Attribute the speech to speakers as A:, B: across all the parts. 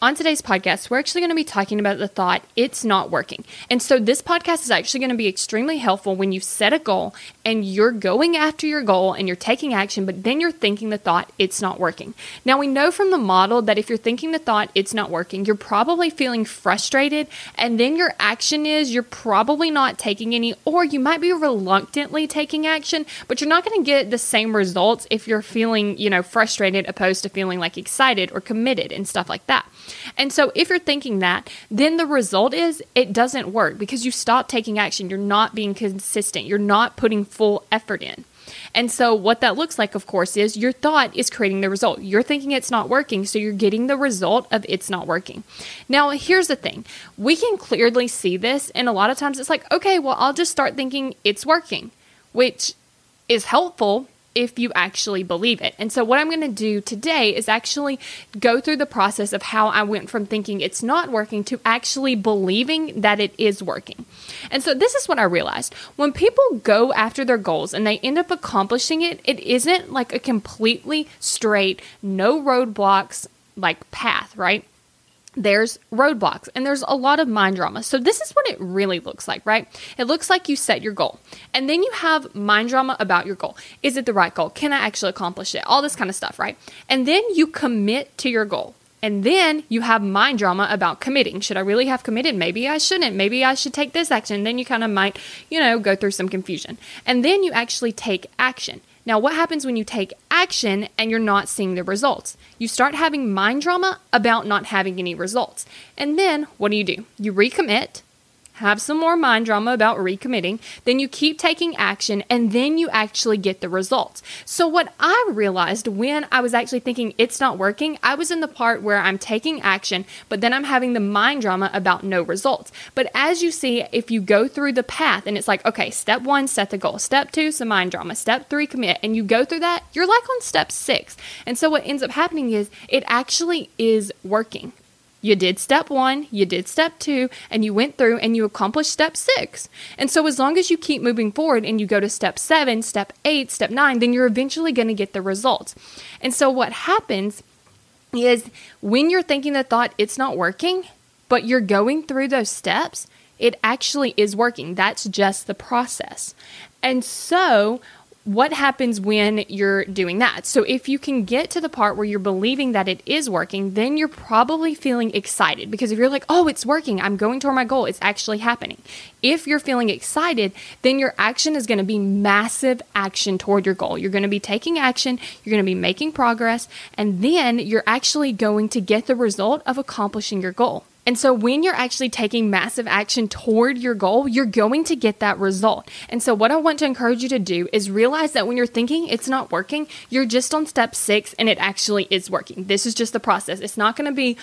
A: On today's podcast, we're actually going to be talking about the thought, it's not working. And so, this podcast is actually going to be extremely helpful when you set a goal and you're going after your goal and you're taking action, but then you're thinking the thought, it's not working. Now, we know from the model that if you're thinking the thought, it's not working, you're probably feeling frustrated, and then your action is you're probably not taking any, or you might be reluctantly taking action, but you're not going to get the same results if you're feeling, you know, frustrated opposed to feeling like excited or committed and stuff like that. And so if you're thinking that, then the result is it doesn't work because you stop taking action. You're not being consistent. You're not putting full effort in. And so, what that looks like, of course, is your thought is creating the result. You're thinking it's not working, so you're getting the result of it's not working. Now, here's the thing we can clearly see this, and a lot of times it's like, okay, well, I'll just start thinking it's working, which is helpful if you actually believe it. And so, what I'm going to do today is actually go through the process of how I went from thinking it's not working to actually believing that it is working. And so, this is what I realized when people go after their goals and they end up accomplishing it, it isn't like a completely straight, no roadblocks like path, right? There's roadblocks and there's a lot of mind drama. So, this is what it really looks like, right? It looks like you set your goal and then you have mind drama about your goal. Is it the right goal? Can I actually accomplish it? All this kind of stuff, right? And then you commit to your goal. And then you have mind drama about committing. Should I really have committed? Maybe I shouldn't. Maybe I should take this action. Then you kind of might, you know, go through some confusion. And then you actually take action. Now, what happens when you take action and you're not seeing the results? You start having mind drama about not having any results. And then what do you do? You recommit have some more mind drama about recommitting, then you keep taking action, and then you actually get the results. So, what I realized when I was actually thinking it's not working, I was in the part where I'm taking action, but then I'm having the mind drama about no results. But as you see, if you go through the path and it's like, okay, step one, set the goal, step two, some mind drama, step three, commit, and you go through that, you're like on step six. And so, what ends up happening is it actually is working. You did step one, you did step two, and you went through and you accomplished step six. And so, as long as you keep moving forward and you go to step seven, step eight, step nine, then you're eventually going to get the results. And so, what happens is when you're thinking the thought it's not working, but you're going through those steps, it actually is working. That's just the process. And so, what happens when you're doing that? So, if you can get to the part where you're believing that it is working, then you're probably feeling excited because if you're like, oh, it's working, I'm going toward my goal, it's actually happening. If you're feeling excited, then your action is going to be massive action toward your goal. You're going to be taking action, you're going to be making progress, and then you're actually going to get the result of accomplishing your goal. And so when you're actually taking massive action toward your goal, you're going to get that result. And so what I want to encourage you to do is realize that when you're thinking it's not working, you're just on step six and it actually is working. This is just the process. It's not going to be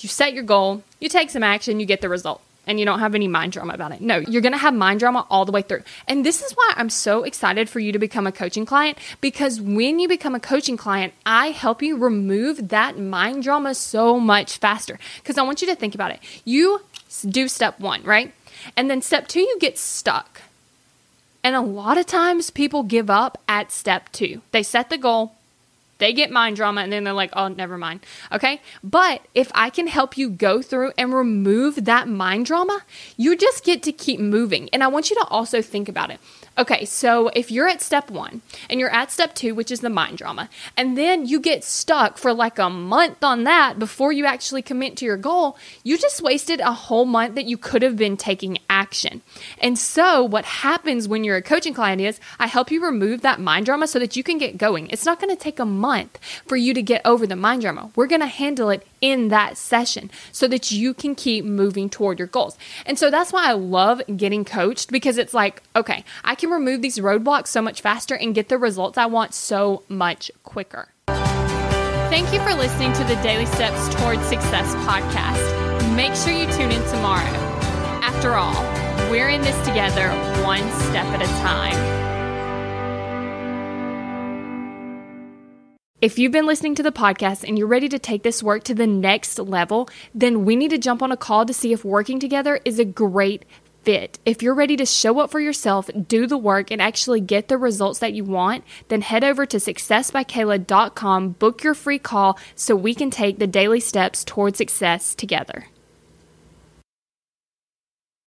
A: you set your goal, you take some action, you get the result and you don't have any mind drama about it. No, you're going to have mind drama all the way through. And this is why I'm so excited for you to become a coaching client because when you become a coaching client, I help you remove that mind drama so much faster. Because I want you to think about it. You do step one, right? And then step two, you get stuck. And a lot of times people give up at step two. They set the goal, they get mind drama and then they're like, oh, never mind. Okay. But if I can help you go through and remove that mind drama, you just get to keep moving. And I want you to also think about it. Okay, so if you're at step one and you're at step two, which is the mind drama, and then you get stuck for like a month on that before you actually commit to your goal, you just wasted a whole month that you could have been taking action. And so, what happens when you're a coaching client is I help you remove that mind drama so that you can get going. It's not to take a month for you to get over the mind drama. We're to handle it in that session so that you can keep moving toward your goals. And so that's why I love getting coached because it's like, okay, I can remove these roadblocks so much faster and get the results I want so much quicker. Thank you for listening to the Daily Steps Toward Success podcast. Make sure you tune in tomorrow. After all, we're in this together, one step at a time. If you've been listening to the podcast and you're ready to take this work to the next level, then we need to jump on a call to see if working together is a great fit. If you're ready to show up for yourself, do the work, and actually get the results that you want, then head over to successbykayla.com, book your free call so we can take the daily steps towards success together.